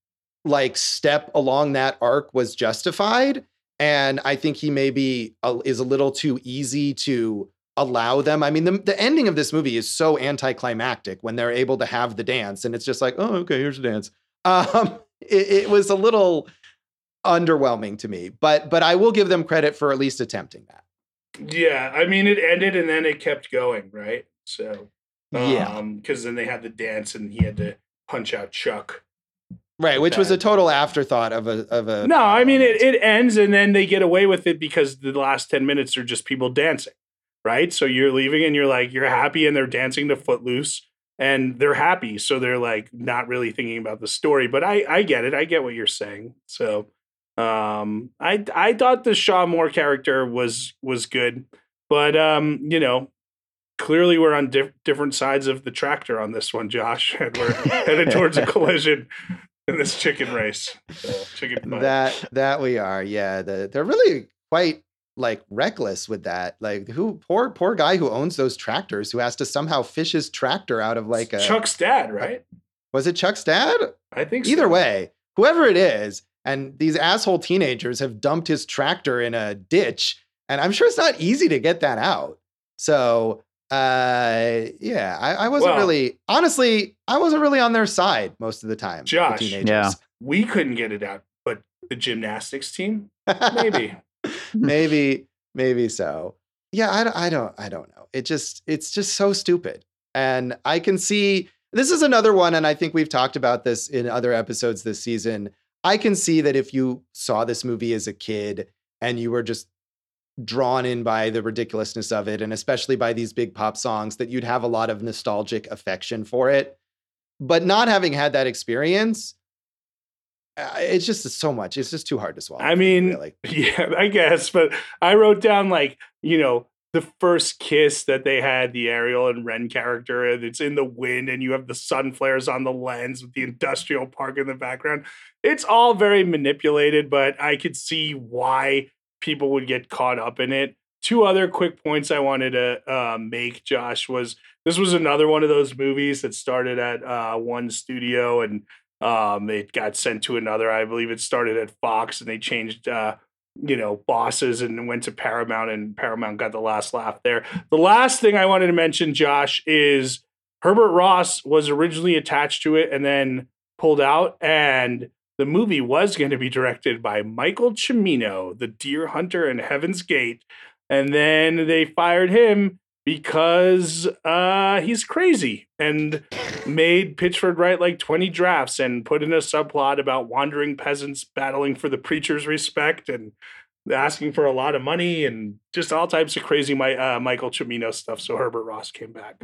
like step along that arc was justified and I think he maybe is a little too easy to allow them. I mean, the, the ending of this movie is so anticlimactic when they're able to have the dance, and it's just like, oh, okay, here's the dance. Um, [laughs] it, it was a little underwhelming to me, but but I will give them credit for at least attempting that. Yeah, I mean, it ended and then it kept going, right? So um, yeah, because then they had the dance and he had to punch out Chuck. Right, which was a total afterthought of a of a. No, I mean it, it ends and then they get away with it because the last ten minutes are just people dancing, right? So you're leaving and you're like you're happy and they're dancing to Footloose, and they're happy, so they're like not really thinking about the story. But I I get it. I get what you're saying. So um I I thought the Shaw Moore character was was good, but um you know clearly we're on diff- different sides of the tractor on this one, Josh, [laughs] and we're headed towards a [laughs] collision in this chicken race. Chicken fight. That that we are. Yeah, the, they're really quite like reckless with that. Like who poor poor guy who owns those tractors who has to somehow fish his tractor out of like a Chuck's dad, right? Was it Chuck's dad? I think so. Either way, whoever it is, and these asshole teenagers have dumped his tractor in a ditch, and I'm sure it's not easy to get that out. So, uh, yeah, I, I wasn't Well- really, honestly, I wasn't really on their side most of the time. Josh. teenagers. Yeah. we couldn't get it out, but the gymnastics team, [laughs] maybe. maybe, maybe so. Yeah, I, I don't, I don't know. It just, it's just so stupid. And I can see this is another one, and I think we've talked about this in other episodes this season. I can see that if you saw this movie as a kid and you were just drawn in by the ridiculousness of it, and especially by these big pop songs, that you'd have a lot of nostalgic affection for it. But not having had that experience, uh, it's just so much. It's just too hard to swallow. I mean, really. [laughs] Yeah, I guess. But I wrote down like, you know, the first kiss that they had, the Ariel and Ren character, and it's in the wind, and you have the sun flares on the lens with the industrial park in the background. It's all very manipulated, but I could see why people would get caught up in it. Two other quick points I wanted to uh, make, Josh, was this was another one of those movies that started at uh, one studio and um, it got sent to another. I believe it started at Fox and they changed, uh, you know, bosses and went to Paramount and Paramount got the last laugh there. The last thing I wanted to mention, Josh, is Herbert Ross was originally attached to it and then pulled out. And the movie was going to be directed by Michael Cimino, the deer hunter in Heaven's Gate. And then they fired him because uh, he's crazy and made Pitchford write like 20 drafts and put in a subplot about wandering peasants battling for the preacher's respect and asking for a lot of money and just all types of crazy uh, Michael Cimino stuff. So Herbert Ross came back.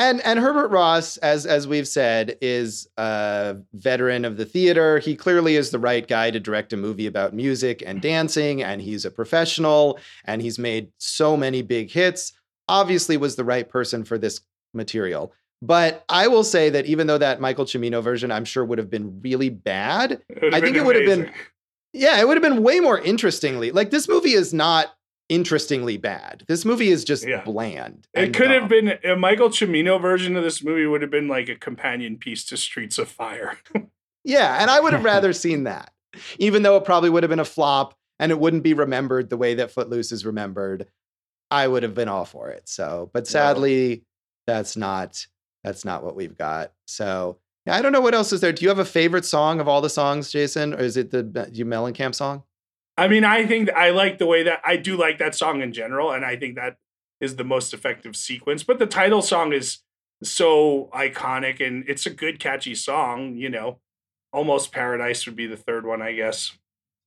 And and Herbert Ross, as as we've said, is a veteran of the theater. He clearly is the right guy to direct a movie about music and dancing, and he's a professional, and he's made so many big hits. Obviously, was the right person for this material. But I will say that even though that Michael Cimino version, I'm sure would have been really bad. I think it would have been- Yeah, it would have been way more interestingly. Like this movie is not interestingly bad. This movie is just Yeah. bland. It could have been a Michael Cimino version of this movie would have been like a companion piece to Streets of Fire. [laughs] Yeah, and I would have [laughs] rather seen that, even though it probably would have been a flop and it wouldn't be remembered the way that Footloose is remembered. I would have been all for it. So, but sadly, that's not that's not what we've got. So, I don't know what else is there. Do you have a favorite song of all the songs, Jason, or is it the you Mellencamp song? I mean, I think I like the way that I do like that song in general, and I think that is the most effective sequence. But the title song is so iconic and it's a good, catchy song, you know. Almost Paradise would be the third one, I guess.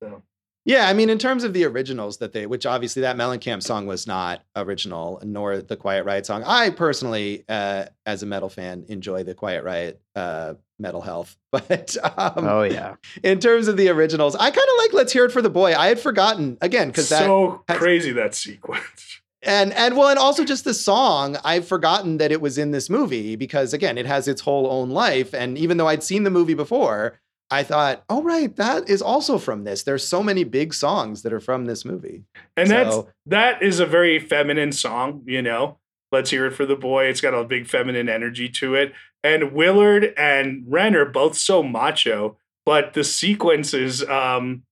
So Yeah, I mean, in terms of the originals that they, which obviously that Mellencamp song was not original, nor the Quiet Riot song. I personally, uh, as a metal fan, enjoy the Quiet Riot uh, Metal Health. [laughs] But um, oh yeah. in terms of the originals, I kind of like "Let's Hear It for the Boy." I had forgotten again because that so has- crazy that sequence. [laughs] and and well, and also just the song. I've forgotten that it was in this movie because again, it has its whole own life. And even though I'd seen the movie before, I thought, oh right, that is also from this. There's so many big songs that are from this movie. And that's that is a very feminine song, you know. Let's hear it for the boy. It's got a big feminine energy to it. And Willard and Ren are both so macho, but the sequence is um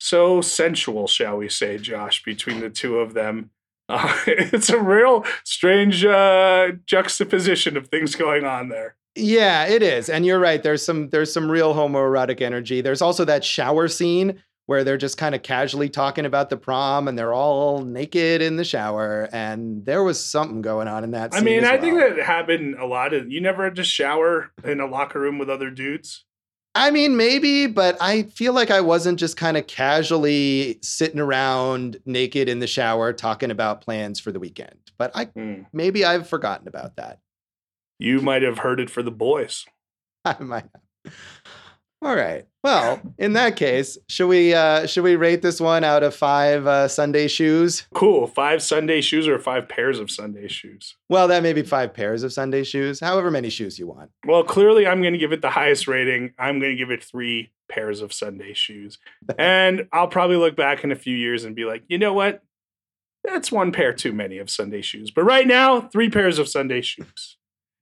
so sensual, shall we say, Josh, between the two of them. [laughs] Uh, it's a real strange uh, juxtaposition of things going on there. Yeah, it is. And you're right. There's some there's some real homoerotic energy. There's also that shower scene where they're just kind of casually talking about the prom and they're all naked in the shower and there was something going on in that I mean, I think that happened a lot. Of, you never had to shower in a locker room with other dudes. I mean, maybe, but I feel like I wasn't just kind of casually sitting around naked in the shower talking about plans for the weekend. But I Hmm. maybe I've forgotten about that. You might have heard it for the boys. [laughs] I might have. All right. Well, in that case, should we uh should we rate this one out of five uh, Sunday shoes? Cool. Five Sunday shoes or five pairs of Sunday shoes? Well, that may be five pairs of Sunday shoes, however many shoes you want. Well, clearly I'm going to give it the highest rating. I'm going to give it three pairs of Sunday shoes. [laughs] and I'll probably look back in a few years and be like, you know what? That's one pair too many of Sunday shoes. But right now, three pairs of Sunday shoes.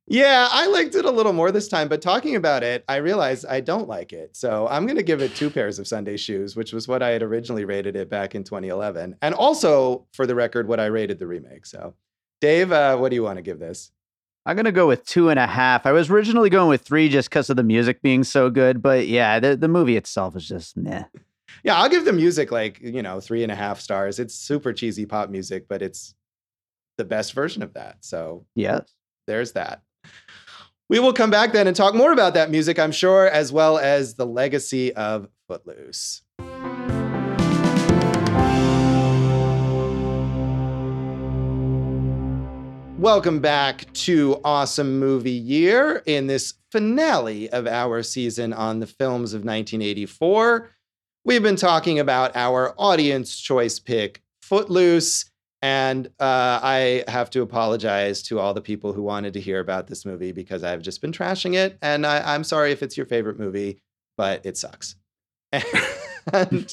Yeah, I liked it a little more this time, but talking about it, I realized I don't like it. So I'm going to give it two pairs of Sunday shoes, which was what I had originally rated it back in 2011. And also, for the record, what I rated the remake. So, Dave, uh, what do you want to give this? I'm gonna go with two and a half. I was originally going with three just because of the music being so good, but yeah, the, the movie itself is just meh. Yeah, I'll give the music like, you know, three and a half stars. It's super cheesy pop music, but it's the best version of that. So Yes. there's that. We will come back then and talk more about that music, I'm sure, as well as the legacy of Footloose. Welcome back to Awesome Movie Year in this finale of our season on the films of 1984. We've been talking about our audience choice pick, Footloose. And uh, I have to apologize to all the people who wanted to hear about this movie because I've just been trashing it. And I, I'm sorry if it's your favorite movie, but it sucks. And, [laughs]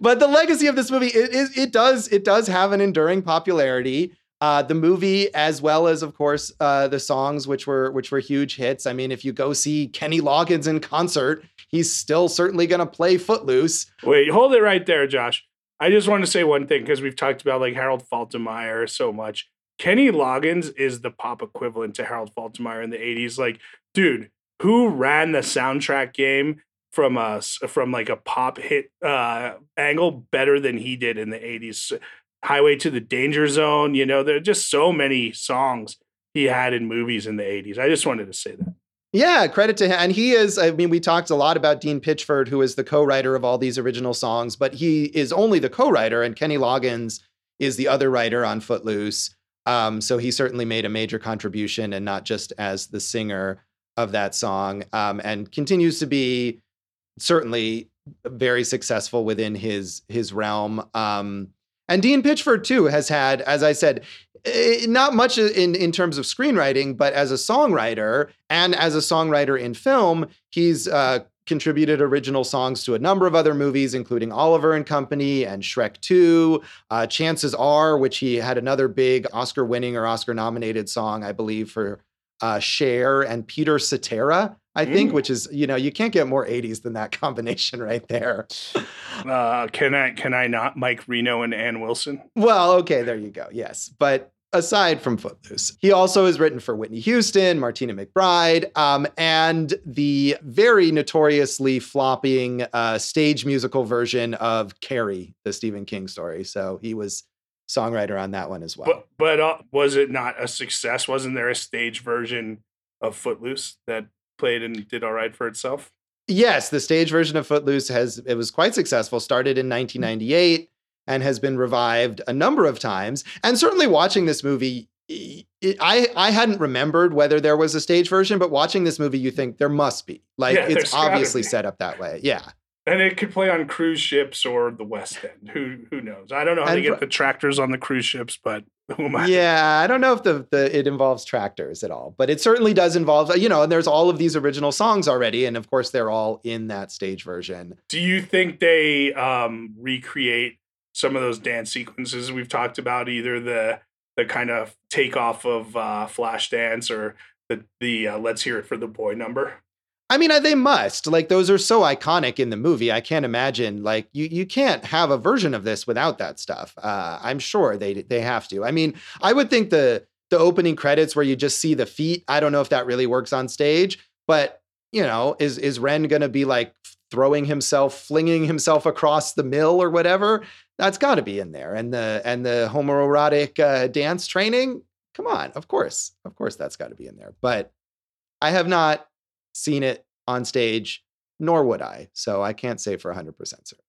but the legacy of this movie, it, it, it does it does have an enduring popularity. Uh, the movie, as well as of course uh, the songs, which were which were huge hits. I mean, if you go see Kenny Loggins in concert, he's still certainly going to play Footloose. Wait, hold it right there, Josh. I just want to say one thing because we've talked about like Harold Faltermeyer so much. Kenny Loggins is the pop equivalent to Harold Faltermeyer in the 80s. Like, dude, who ran the soundtrack game from us from like a pop hit uh angle better than he did in the 80s? Highway to the Danger Zone, you know, there are just so many songs he had in movies in the 80s. I just wanted to say that. Yeah, credit to him. And he is, I mean, we talked a lot about Dean Pitchford, who is the co writer of all these original songs, but he is only the co writer, and Kenny Loggins is the other writer on Footloose. Um, so he certainly made a major contribution and not just as the singer of that song, um, and continues to be certainly very successful within his his realm. Um, and Dean Pitchford too has had, as I said, not much in in terms of screenwriting, but as a songwriter and as a songwriter in film, he's uh, contributed original songs to a number of other movies, including Oliver and Company and Shrek 2. Uh, Chances Are, which he had another big Oscar-winning or Oscar-nominated song, I believe, for uh, Cher and Peter Cetera. I think, Mm. which is you know you can't get more 80s than that [laughs] combination right there. Uh, can I can I not Mike Reno and Ann Wilson? Well, okay, there you go. Yes, but aside from Footloose, he also has written for Whitney Houston, Martina McBride, um, and the very notoriously flopping uh, stage musical version of Carrie, the Stephen King story. So he was songwriter on that one as well. But but uh, was it not a success? Wasn't there a stage version of Footloose that played and did all right for itself? Yes, the stage version of Footloose has it was quite successful. Started in 1998 and has been revived a number of times. And certainly watching this movie, I I hadn't remembered whether there was a stage version, but watching this movie, you think there must be. Like Yeah, it's obviously set up that way. Yeah. And it could play on cruise ships or the West End. Who who knows? I don't know how And they get the tractors on the cruise ships, but [laughs] who am I? Yeah, I don't know if the, the it involves tractors at all, but it certainly does involve, you know, and there's all of these original songs already. And of course, they're all in that stage version. Do you think they um, recreate some of those dance sequences we've talked about, either the the kind of takeoff of uh, Flashdance or the the uh, Let's Hear It for the Boy number? I mean, they must. Like those are so iconic in the movie. I can't imagine like you you can't have a version of this without that stuff. Uh, I'm sure they they have to. I mean, I would think the the opening credits where you just see the feet. I don't know if that really works on stage, but you know, is is Ren to be like throwing himself, flinging himself across the mill or whatever? That's got to be in there. And the and the homoerotic uh, dance training. Come on, of course, of course, that's got to be in there. But I have not seen it on stage, nor would I. So I can't say for 100% certain.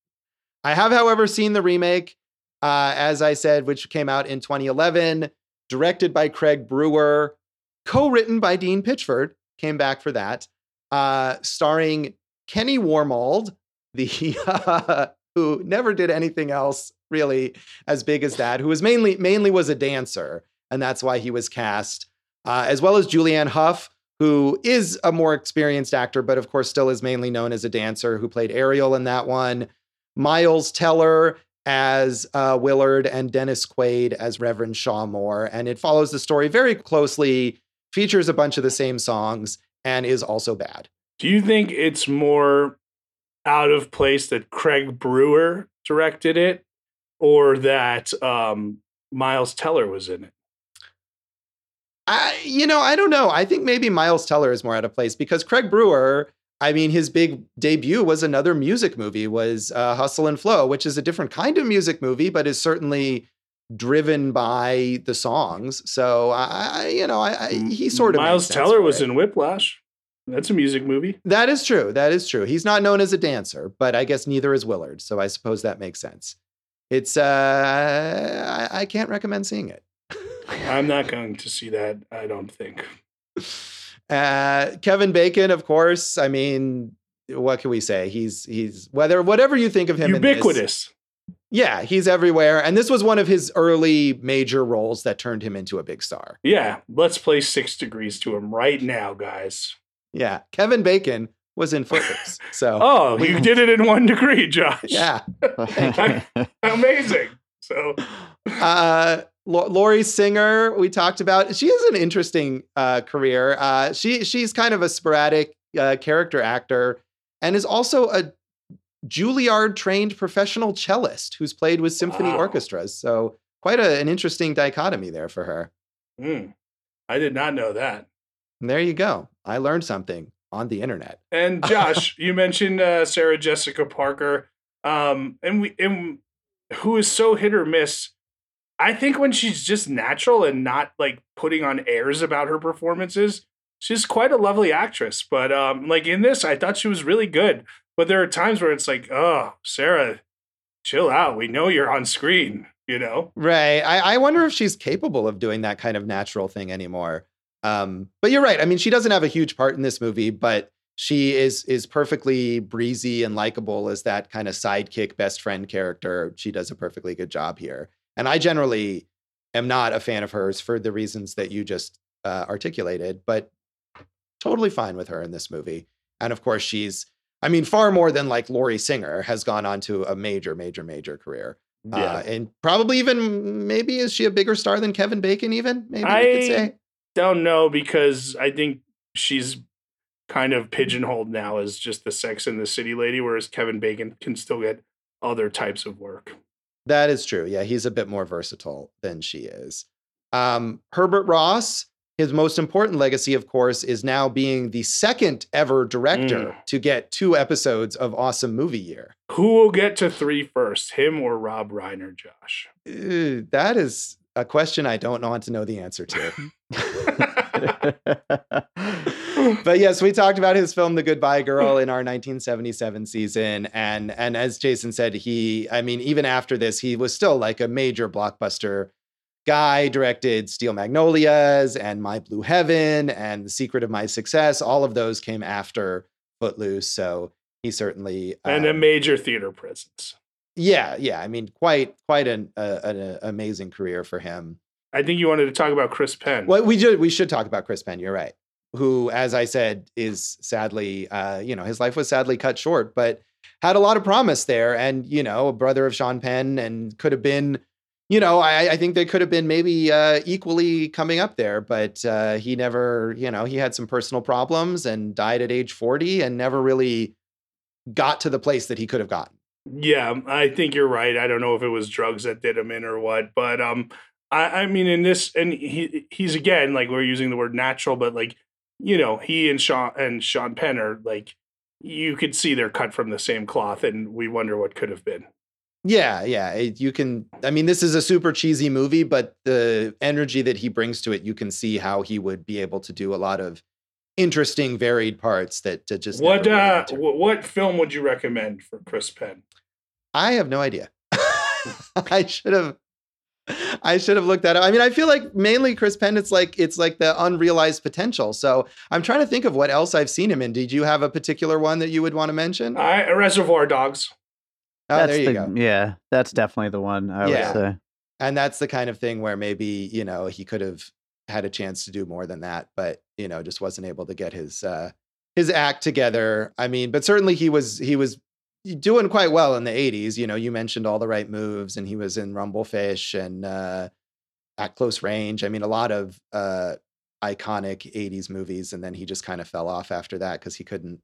I have, however, seen the remake, uh, as I said, which came out in 2011, directed by Craig Brewer. co-written by Dean Pitchford, came back for that, uh, starring Kenny Wormald, the [laughs] uh, who never did anything else really as big as that, who was mainly mainly was a dancer, and that's why he was cast, uh, as well as Julianne Hough, who is a more experienced actor, but of course still is mainly known as a dancer, who played Ariel in that one. Miles Teller as uh, Willard and Dennis Quaid as Reverend Shaw Moore. And it follows the story very closely, features a bunch of the same songs, and is also bad. Do you think it's more out of place that Craig Brewer directed it or that um, Miles Teller was in it? I, you know, I don't know. I think maybe Miles Teller is more out of place because Craig Brewer, I mean, his big debut was another music movie, was uh, Hustle and Flow, which is a different kind of music movie, but is certainly driven by the songs. So I, you know, I, I he sort of Miles Teller was it. in Whiplash. That's a music movie. That is true. That is true. He's not known as a dancer, but I guess neither is Willard. So I suppose that makes sense. It's uh I, I can't recommend seeing it. I'm not going to see that, I don't think. [laughs] Uh Kevin Bacon, of course. I mean, what can we say? He's he's whether whatever you think of him ubiquitous. yeah, he's everywhere. And this was one of his early major roles that turned him into a big star. Yeah, let's play six degrees to him right now, guys. Yeah, Kevin Bacon was in Footloose. [laughs] So oh, you did it in one degree, Josh. Yeah, [laughs] amazing. So, [laughs] uh, Lori Singer, we talked about. She has an interesting uh, career. Uh, she she's kind of a sporadic uh, character actor, and is also a Juilliard trained professional cellist who's played with symphony wow. orchestras. So quite a, an interesting dichotomy there for her. Mm, I did not know that. And there you go. I learned something on the internet. And [laughs] Josh, you mentioned uh, Sarah Jessica Parker, um, and we and who is so hit or miss. I think when she's just natural and not like putting on airs about her performances, she's quite a lovely actress. But um, like in this, I thought she was really good. But there are times where it's like, oh, Sarah, chill out. We know you're on screen, you know? Right. I, I wonder if she's capable of doing that kind of natural thing anymore. Um, but you're right. I mean, she doesn't have a huge part in this movie, but she is is perfectly breezy and likable as that kind of sidekick best friend character. She does a perfectly good job here. And I generally am not a fan of hers for the reasons that you just uh, articulated, but totally fine with her in this movie. And of course, she's I mean, far more than like Lori Singer has gone on to a major, major, major career. Yeah. Uh, and probably even maybe is she a bigger star than Kevin Bacon? Even maybe I, could say don't know because I think she's kind of pigeonholed now as just the Sex and the City lady, whereas Kevin Bacon can still get other types of work. That is true. Yeah, he's a bit more versatile than she is. Um, Herbert Ross, his most important legacy, of course, is now being the second ever director mm. to get two episodes of Awesome Movie Year. Who will get to three first, him or Rob Reiner, Josh? Uh, that is a question I don't want to know the answer to. [laughs] but yes, we talked about his film The Goodbye Girl in our 1977 season and and as Jason said, he I mean even after this he was still like a major blockbuster guy, directed Steel Magnolias and My Blue Heaven and The Secret of My Success. All of those came after Footloose, so he certainly and um, a major theater presence. Yeah, yeah. I mean, quite quite an, uh, an amazing career for him. I think you wanted to talk about Chris Penn. Well, we should we should talk about Chris Penn. You're right. Who, as I said, is sadly, uh, you know, his life was sadly cut short, but had a lot of promise there, and you know, a brother of Sean Penn, and could have been, you know, I, I think they could have been maybe uh, equally coming up there, but uh, he never, you know, he had some personal problems and died at age 40, and never really got to the place that he could have gotten. Yeah, I think you're right. I don't know if it was drugs that did him in or what, but um, I, I mean, in this, and he he's again like we're using the word natural, but like you know, he and Sean and Sean Penn are like you could see they're cut from the same cloth, and we wonder what could have been. Yeah, yeah. It, you can. I mean, this is a super cheesy movie, but the energy that he brings to it, you can see how he would be able to do a lot of interesting, varied parts that to just. What uh, what film would you recommend for Chris Penn? I have no idea. [laughs] I should have [laughs] I should have looked that up. I mean, I feel like mainly Chris Penn, it's like it's like the unrealized potential. So I'm trying to think of what else I've seen him in. Did you have a particular one that you would want to mention? I, Reservoir Dogs. Oh, that's there you the, go. Yeah, that's definitely the one I Yeah. would say. And that's the kind of thing where maybe, you know, he could have had a chance to do more than that, but you know, just wasn't able to get his uh his act together. I mean, but certainly he was he was doing quite well in the 80s. You know, you mentioned all the right moves and he was in Rumblefish and uh at close range. I mean, a lot of uh iconic 80s movies and then he just kind of fell off after that cuz he couldn't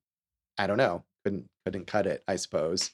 I don't know, couldn't couldn't cut it, I suppose.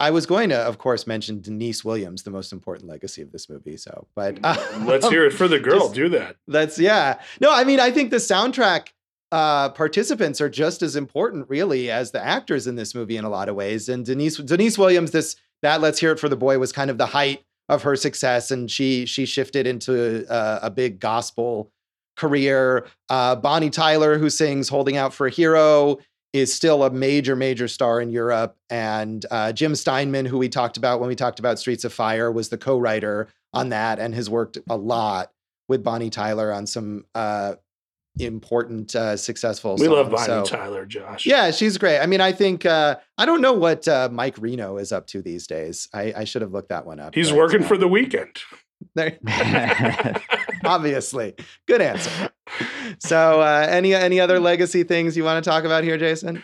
I was going to, of course, mention Deniece Williams, the most important legacy of this movie. So, but uh, [laughs] Let's hear it for the [laughs] girl. Just- Do that. that's yeah. No, I mean, I think the soundtrack uh, participants are just as important, really, as the actors in this movie in a lot of ways. And Deniece Deniece Williams, this that "Let's Hear It for the Boy" was kind of the height of her success, and she she shifted into uh, a big gospel career. Uh, Bonnie Tyler, who sings "Holding Out for a Hero." Is still a major, major star in Europe. And uh, Jim Steinman, who we talked about when we talked about Streets of Fire, was the co writer on that and has worked a lot with Bonnie Tyler on some uh, important, uh, successful. We love. Bonnie So, Tyler, Josh. Yeah, she's great. I mean, I think uh, I don't know what uh, Mike Reno is up to these days. I, I should have looked that one up. He's but, working uh, for the weekend. there- [laughs] [laughs] obviously. Good answer. So, uh, any any other [laughs] legacy things you want to talk about here, Jason?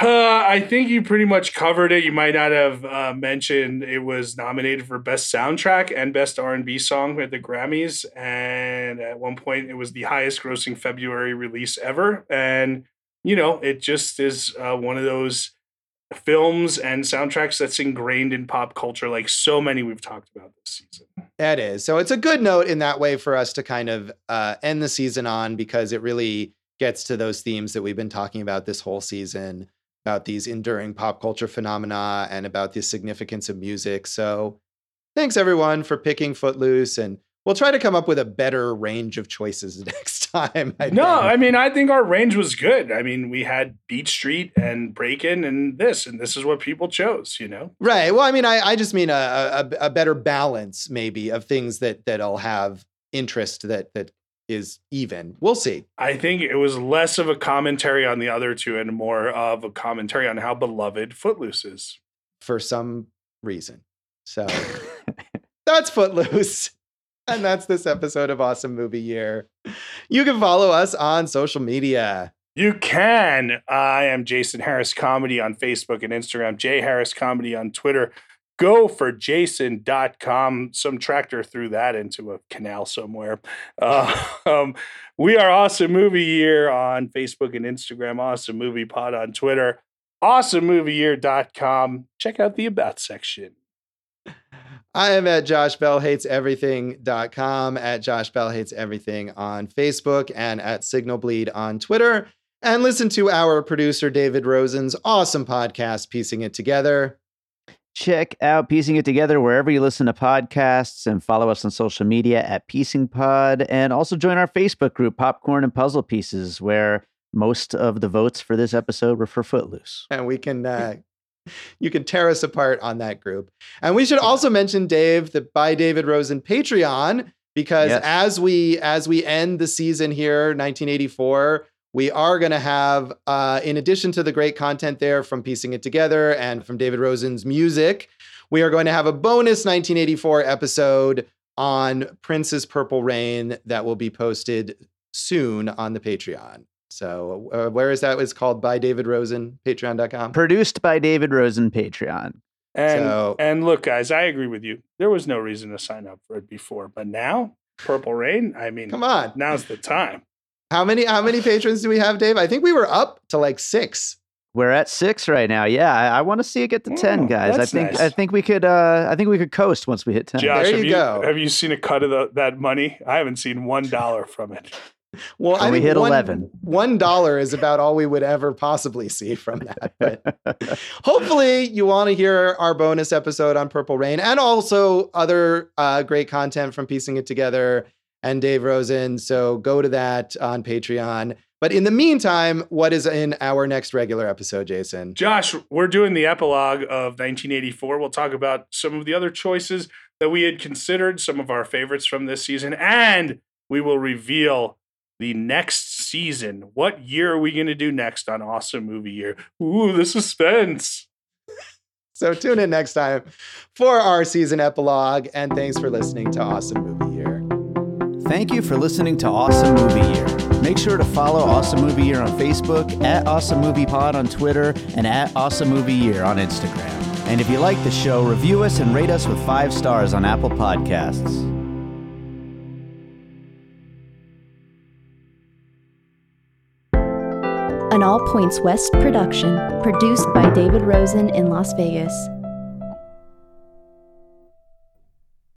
Uh, I think you pretty much covered it. You might not have uh, mentioned it was nominated for best soundtrack and best R and B song at the Grammys, and at one point it was the highest grossing February release ever. And you know, it just is uh, one of those films and soundtracks that's ingrained in pop culture, like so many we've talked about this season. That is. So it's a good note in that way for us to kind of uh, end the season on because it really gets to those themes that we've been talking about this whole season about these enduring pop culture phenomena and about the significance of music. So thanks everyone for picking Footloose and we'll try to come up with a better range of choices [laughs] next time. I no, think. I mean, I think our range was good. I mean, we had Beat Street and Breakin' and this, and this is what people chose, you know? Right. Well, I mean, I, I just mean a, a a better balance, maybe, of things that that'll have interest that that is even. We'll see. I think it was less of a commentary on the other two and more of a commentary on how beloved Footloose is. for some reason. So [laughs] that's Footloose. And that's this episode of Awesome Movie Year. You can follow us on social media. You can. I am Jason Harris Comedy on Facebook and Instagram, Jay Harris Comedy on Twitter. Go for jason.com. Some tractor threw that into a canal somewhere. Uh, [laughs] um, we are Awesome Movie Year on Facebook and Instagram, Awesome Movie Pod on Twitter, awesomemovieyear.com. Check out the About section. I am at joshbellhateseverything.com, at Josh Bell Hates Everything on Facebook, and at Signal Bleed on Twitter. And listen to our producer, David Rosen's awesome podcast, Piecing It Together. Check out Piecing It Together wherever you listen to podcasts and follow us on social media at Piecing Pod. And also join our Facebook group, Popcorn and Puzzle Pieces, where most of the votes for this episode were for Footloose. and we can uh, you can tear us apart on that group. And we should also mention Dave the by David Rosen Patreon because Yes. as we as we end the season here 1984 we are going to have uh, in addition to the great content there from piecing it together and from David Rosen's music we are going to have a bonus 1984 episode on Prince's Purple Rain that will be posted soon on the Patreon. So uh, where is that? It's called by David Rosen, patreon.com. Produced by David Rosen, Patreon. And So- and look, guys, I agree with you. There was no reason to sign up for it before, but now Purple Rain. I mean, Come on. now's the time. How many how many patrons do we have, Dave? I think we were up to like six. We're at six right now. Yeah, I, I want to see it get to ten, guys. I think nice. I think we could uh I think we could coast once we hit ten. Josh, There have you you go. have you seen a cut of the, that money? I haven't seen one [laughs] dollar from it. Well, I we hit one, 11. One dollar is about all we would ever possibly see from that. But [laughs] hopefully, you want to hear our bonus episode on Purple Rain and also other uh, great content from Piecing It Together and Dave Rosen. So go to that on Patreon. But in the meantime, what is in our next regular episode, Jason? Josh, we're doing the epilogue of 1984. We'll talk about some of the other choices. that we had considered some of our favorites from this season, and we will reveal the next season. What year are we going to do next on Awesome Movie Year? Ooh, the suspense. So tune in next time for our season epilogue, and thanks for listening to Awesome Movie. Thank you for listening to Awesome Movie Year. Make sure to follow Awesome Movie Year on Facebook, at Awesome Movie Pod on Twitter, and at Awesome Movie Year on Instagram. And if you like the show, review us and rate us with five stars on Apple Podcasts. An All Points West production, produced by David Rosen in Las Vegas.